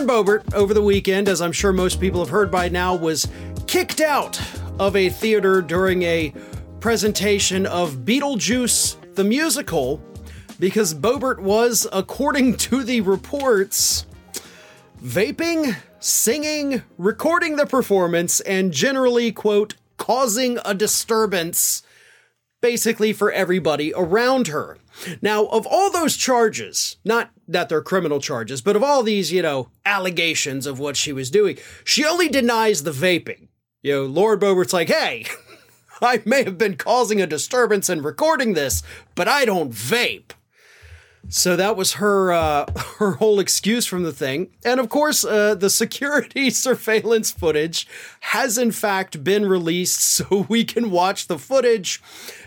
Lauren Boebert, over the weekend, as I'm sure most people have heard by now, was kicked out of a theater during a presentation of Beetlejuice the musical because Boebert was, according to the reports, vaping, singing, recording the performance, and generally, quote, causing a disturbance basically for everybody around her. Now, of all those charges, not that they're criminal charges, but of all these, you know, allegations of what she was doing, she only denies the vaping. You know, Lauren Boebert's like, hey, I may have been causing a disturbance in recording this, but I don't vape. So that was her uh, her whole excuse from the thing, and of course, uh, the security surveillance footage has in fact been released, so we can watch the footage,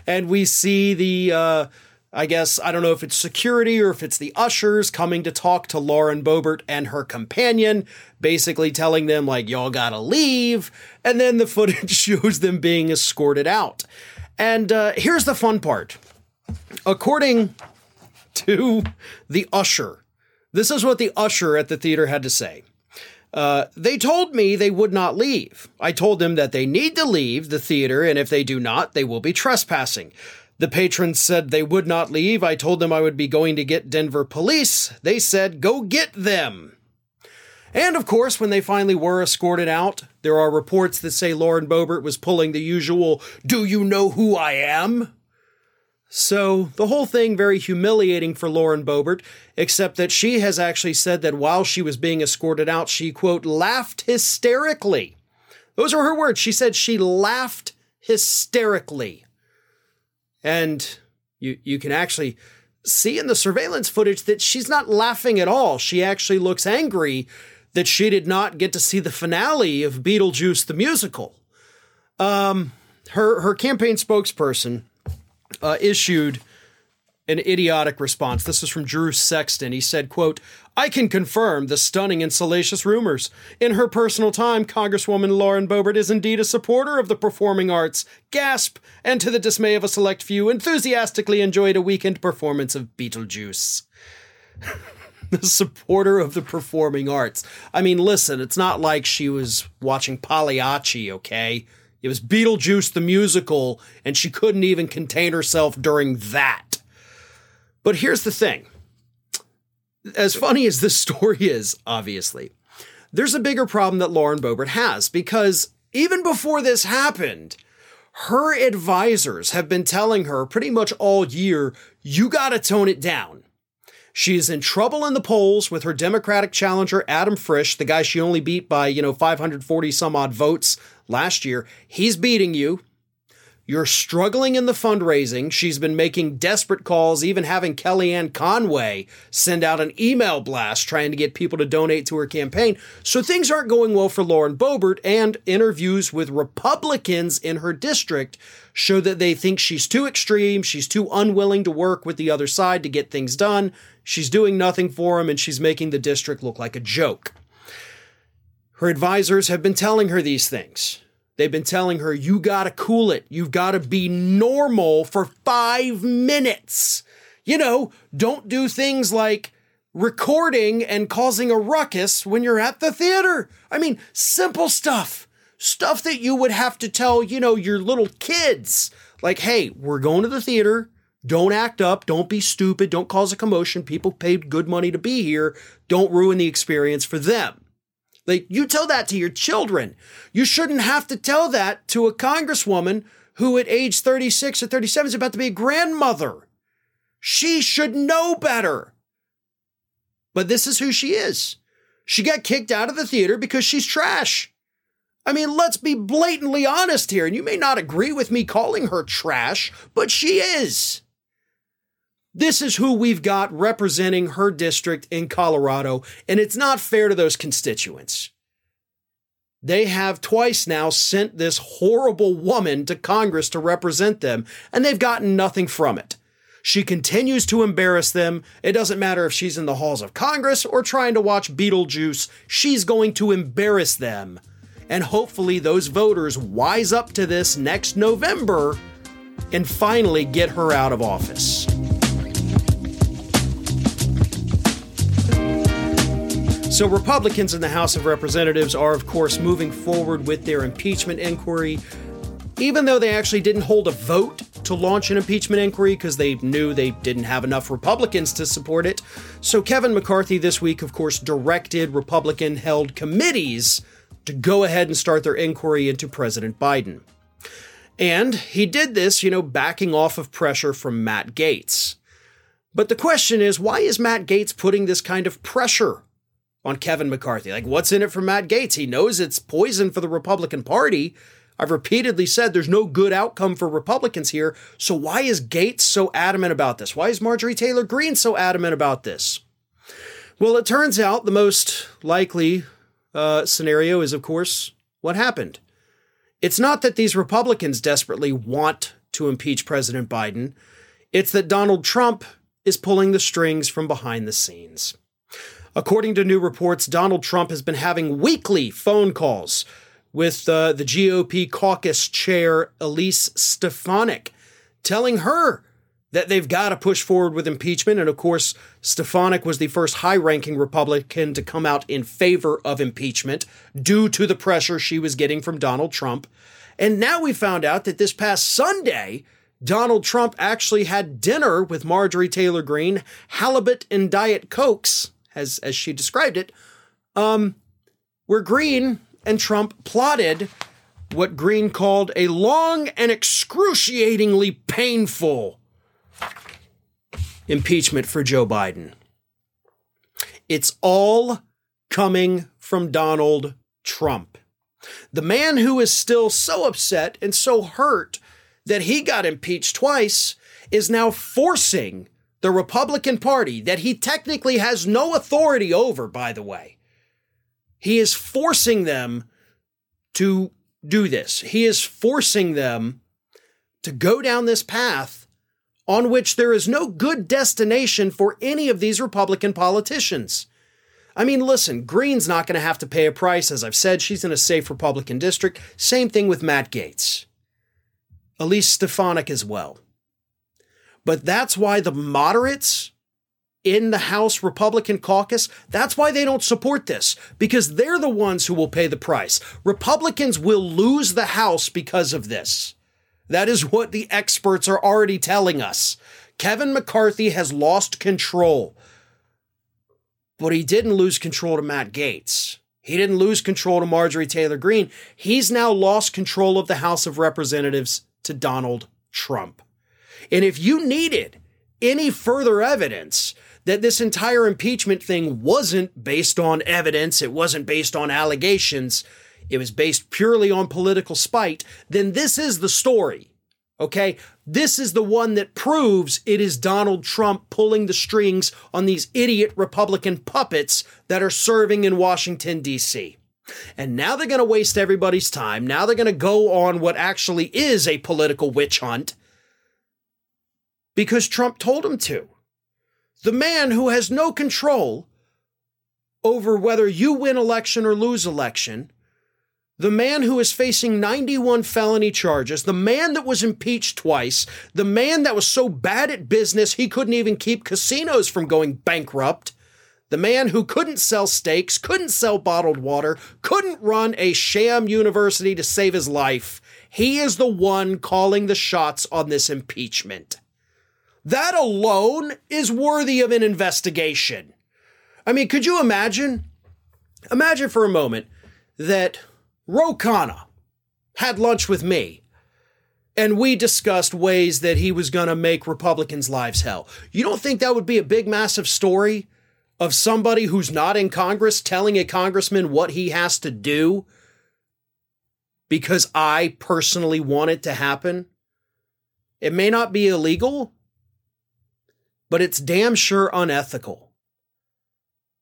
and we see the. Uh, I guess I don't know if it's security or if it's the ushers coming to talk to Lauren Boebert and her companion, basically telling them like y'all gotta leave, and then the footage shows them being escorted out. And uh, here's the fun part. According to the usher. This is what the usher at the theater had to say. Uh, they told me they would not leave. I told them that they need to leave the theater, and if they do not, they will be trespassing. The patrons said they would not leave. I told them I would be going to get Denver police. They said, go get them. And of course, when they finally were escorted out, there are reports that say Lauren Boebert was pulling the usual, Do you know who I am? So, the whole thing very humiliating for Lauren Boebert, except that she has actually said that while she was being escorted out, she, quote, laughed hysterically. Those are her words. She said she laughed hysterically. And you, you can actually see in the surveillance footage that she's not laughing at all. She actually looks angry that she did not get to see the finale of Beetlejuice the musical. Um, her, her campaign spokesperson, uh, issued an idiotic response. This is from Drew Sexton. He said, quote, I can confirm the stunning and salacious rumors. In her personal time, Congresswoman Lauren Boebert is indeed a supporter of the performing arts. Gasp! And to the dismay of a select few, enthusiastically enjoyed a weekend performance of Beetlejuice. the supporter of the performing arts. I mean, listen, it's not like she was watching Pagliacci, okay? It was Beetlejuice the musical, and she couldn't even contain herself during that. But here's the thing as funny as this story is, obviously, there's a bigger problem that Lauren Boebert has because even before this happened, her advisors have been telling her pretty much all year, you gotta tone it down. She's in trouble in the polls with her Democratic challenger, Adam Frisch, the guy she only beat by, you know, 540 some odd votes last year. He's beating you. You're struggling in the fundraising. She's been making desperate calls, even having Kellyanne Conway send out an email blast trying to get people to donate to her campaign. So things aren't going well for Lauren Boebert, and interviews with Republicans in her district show that they think she's too extreme, she's too unwilling to work with the other side to get things done. She's doing nothing for them, and she's making the district look like a joke. Her advisors have been telling her these things. They've been telling her, you gotta cool it. You've gotta be normal for five minutes. You know, don't do things like recording and causing a ruckus when you're at the theater. I mean, simple stuff. Stuff that you would have to tell, you know, your little kids. Like, hey, we're going to the theater. Don't act up. Don't be stupid. Don't cause a commotion. People paid good money to be here. Don't ruin the experience for them. Like, you tell that to your children. You shouldn't have to tell that to a congresswoman who, at age 36 or 37, is about to be a grandmother. She should know better. But this is who she is. She got kicked out of the theater because she's trash. I mean, let's be blatantly honest here, and you may not agree with me calling her trash, but she is. This is who we've got representing her district in Colorado, and it's not fair to those constituents. They have twice now sent this horrible woman to Congress to represent them, and they've gotten nothing from it. She continues to embarrass them. It doesn't matter if she's in the halls of Congress or trying to watch Beetlejuice, she's going to embarrass them. And hopefully, those voters wise up to this next November and finally get her out of office. So, Republicans in the House of Representatives are, of course, moving forward with their impeachment inquiry, even though they actually didn't hold a vote to launch an impeachment inquiry because they knew they didn't have enough Republicans to support it. So, Kevin McCarthy this week, of course, directed Republican held committees to go ahead and start their inquiry into President Biden. And he did this, you know, backing off of pressure from Matt Gaetz. But the question is, why is Matt Gaetz putting this kind of pressure on Kevin McCarthy? Like, what's in it for Matt Gaetz? He knows it's poison for the Republican Party. I've repeatedly said there's no good outcome for Republicans here. So why is Gaetz so adamant about this? Why is Marjorie Taylor Greene so adamant about this? Well, it turns out the most likely uh, scenario is, of course, what happened. It's not that these Republicans desperately want to impeach President Biden, it's that Donald Trump is pulling the strings from behind the scenes. According to new reports, Donald Trump has been having weekly phone calls with uh, the GOP caucus chair, Elise Stefanik, telling her that they've got to push forward with impeachment. And of course, Stefanik was the first high ranking Republican to come out in favor of impeachment due to the pressure she was getting from Donald Trump. And now we found out that this past Sunday, Donald Trump actually had dinner with Marjorie Taylor Greene, halibut and Diet Cokes, as, as she described it, um, where Greene and Trump plotted what Greene called a long and excruciatingly painful impeachment for Joe Biden. It's all coming from Donald Trump. The man who is still so upset and so hurt that he got impeached twice is now forcing the Republican Party, that he technically has no authority over, by the way. He is forcing them to do this. He is forcing them to go down this path on which there is no good destination for any of these Republican politicians. I mean, listen, Greene's not going to have to pay a price. As I've said, she's in a safe Republican district. Same thing with Matt Gaetz. Elise Stefanik as well. But that's why the moderates in the House Republican caucus, that's why they don't support this, because they're the ones who will pay the price. Republicans will lose the House because of this. That is what the experts are already telling us. Kevin McCarthy has lost control. But he didn't lose control to Matt Gaetz. He didn't lose control to Marjorie Taylor Greene. He's now lost control of the House of Representatives to Donald Trump. And if you needed any further evidence that this entire impeachment thing wasn't based on evidence, it wasn't based on allegations, it was based purely on political spite, then this is the story. Okay? This is the one that proves it is Donald Trump pulling the strings on these idiot Republican puppets that are serving in Washington, D.C. And now they're going to waste everybody's time. Now they're going to go on what actually is a political witch hunt because Trump told him to. The man who has no control over whether you win election or lose election the man who is facing 91 felony charges, the man that was impeached twice, the man that was so bad at business he couldn't even keep casinos from going bankrupt, the man who couldn't sell steaks, couldn't sell bottled water, couldn't run a sham university to save his life, he is the one calling the shots on this impeachment. That alone is worthy of an investigation. I mean, could you imagine? Imagine for a moment that Ro Khanna had lunch with me and we discussed ways that he was going to make Republicans' lives hell. You don't think that would be a big, massive story of somebody who's not in Congress telling a congressman what he has to do because I personally want it to happen? It may not be illegal, but it's damn sure unethical.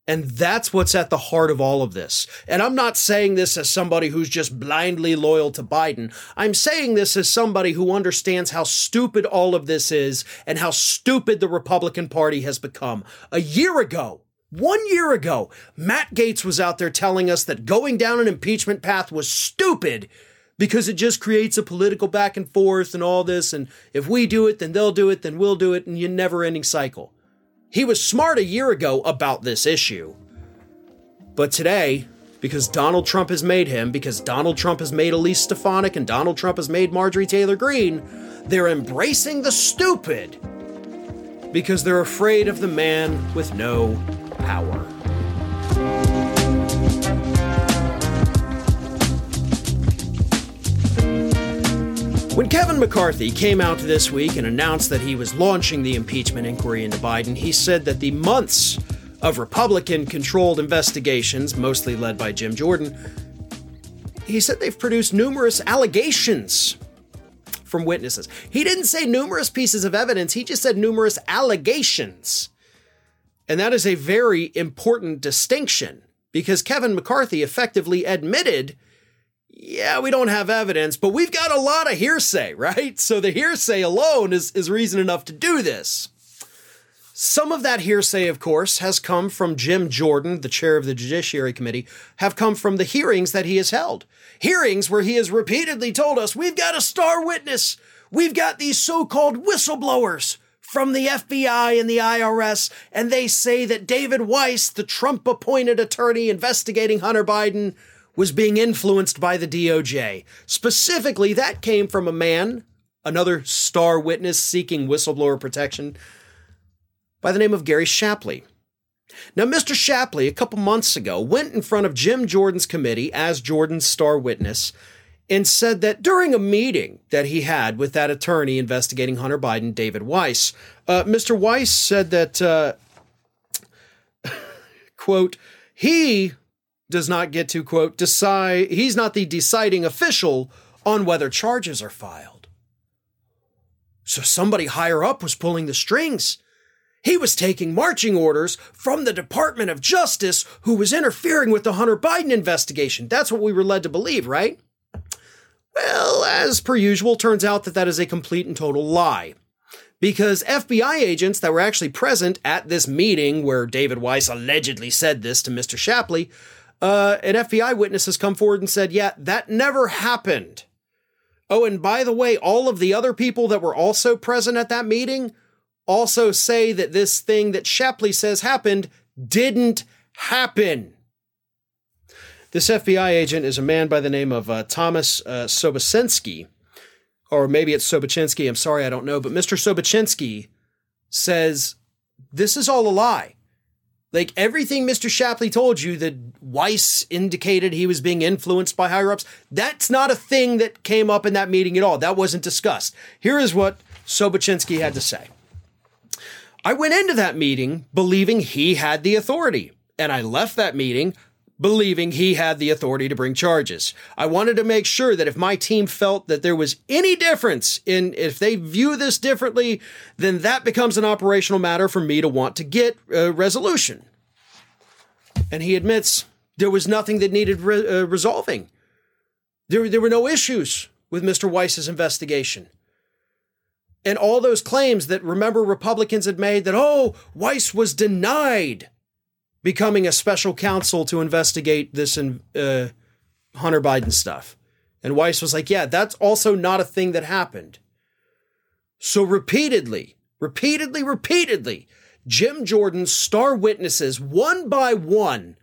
And that's what's at the heart of all of this. And I'm not saying this as somebody who's just blindly loyal to Biden. I'm saying this as somebody who understands how stupid all of this is and how stupid the Republican Party has become. A year ago, one year ago, Matt Gaetz was out there telling us that going down an impeachment path was stupid because it just creates a political back and forth and all this. And if we do it, then they'll do it, then we'll do it, and you never ending cycle. He was smart a year ago about this issue. But today, because Donald Trump has made him, because Donald Trump has made Elise Stefanik, and Donald Trump has made Marjorie Taylor Greene, they're embracing the stupid because they're afraid of the man with no power. When Kevin McCarthy came out this week and announced that he was launching the impeachment inquiry into Biden, he said that the months of Republican controlled investigations, mostly led by Jim Jordan, he said they've produced numerous allegations from witnesses. He didn't say numerous pieces of evidence, he just said numerous allegations. And that is a very important distinction because Kevin McCarthy effectively admitted yeah, we don't have evidence, but we've got a lot of hearsay, right? So the hearsay alone is, is reason enough to do this. Some of that hearsay, of course, has come from Jim Jordan, the chair of the Judiciary Committee, have come from the hearings that he has held. Hearings where he has repeatedly told us, we've got a star witness. We've got these so called whistleblowers from the FBI and the IRS, and they say that David Weiss, the Trump appointed attorney investigating Hunter Biden, was being influenced by the DOJ. Specifically, that came from a man, another star witness seeking whistleblower protection, by the name of Gary Shapley. Now, Mr. Shapley, a couple months ago, went in front of Jim Jordan's committee as Jordan's star witness and said that during a meeting that he had with that attorney investigating Hunter Biden, David Weiss, uh, Mr. Weiss said that, uh, quote, he does not get to, quote, decide, he's not the deciding official on whether charges are filed. So somebody higher up was pulling the strings. He was taking marching orders from the Department of Justice, who was interfering with the Hunter Biden investigation. That's what we were led to believe, right? Well, as per usual, turns out that that is a complete and total lie. Because FBI agents that were actually present at this meeting where David Weiss allegedly said this to Mr. Shapley, uh, an FBI witness has come forward and said, yeah, that never happened. Oh, and by the way, all of the other people that were also present at that meeting also say that this thing that Shapley says happened didn't happen. This FBI agent is a man by the name of uh, Thomas uh, or maybe it's Sobocinski. I'm sorry, I don't know. But Mr. Sobocinski says this is all a lie. Like everything Mr. Shapley told you that Weiss indicated he was being influenced by higher ups, that's not a thing that came up in that meeting at all. That wasn't discussed. Here is what Sobocinski had to say. I went into that meeting believing he had the authority, and I left that meeting believing he had the authority to bring charges. I wanted to make sure that if my team felt that there was any difference in if they view this differently, then that becomes an operational matter for me to want to get a resolution. And he admits there was nothing that needed re- uh, resolving. There, there were no issues with Mr. Weiss's investigation and all those claims that remember Republicans had made that, oh, Weiss was denied becoming a special counsel to investigate this in, uh, Hunter Biden stuff. And Weiss was like, yeah, that's also not a thing that happened. So repeatedly, repeatedly, repeatedly, Jim Jordan's star witnesses, one by one,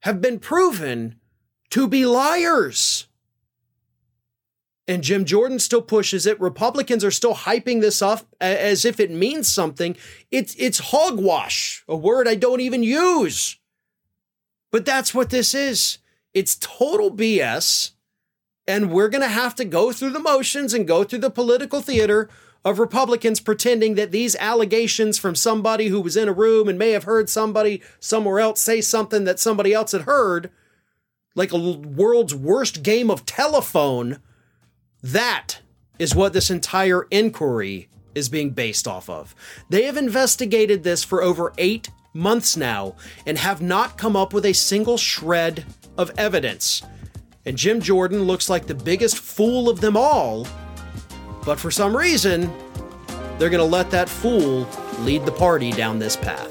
have been proven to be liars and Jim Jordan still pushes it. Republicans are still hyping this up as if it means something. It's it's hogwash, a word I don't even use. But that's what this is. It's total BS. And we're going to have to go through the motions and go through the political theater of Republicans pretending that these allegations from somebody who was in a room and may have heard somebody somewhere else say something that somebody else had heard, like a world's worst game of telephone that is what this entire inquiry is being based off of. They have investigated this for over eight months now and have not come up with a single shred of evidence. And Jim Jordan looks like the biggest fool of them all, but for some reason, they're going to let that fool lead the party down this path.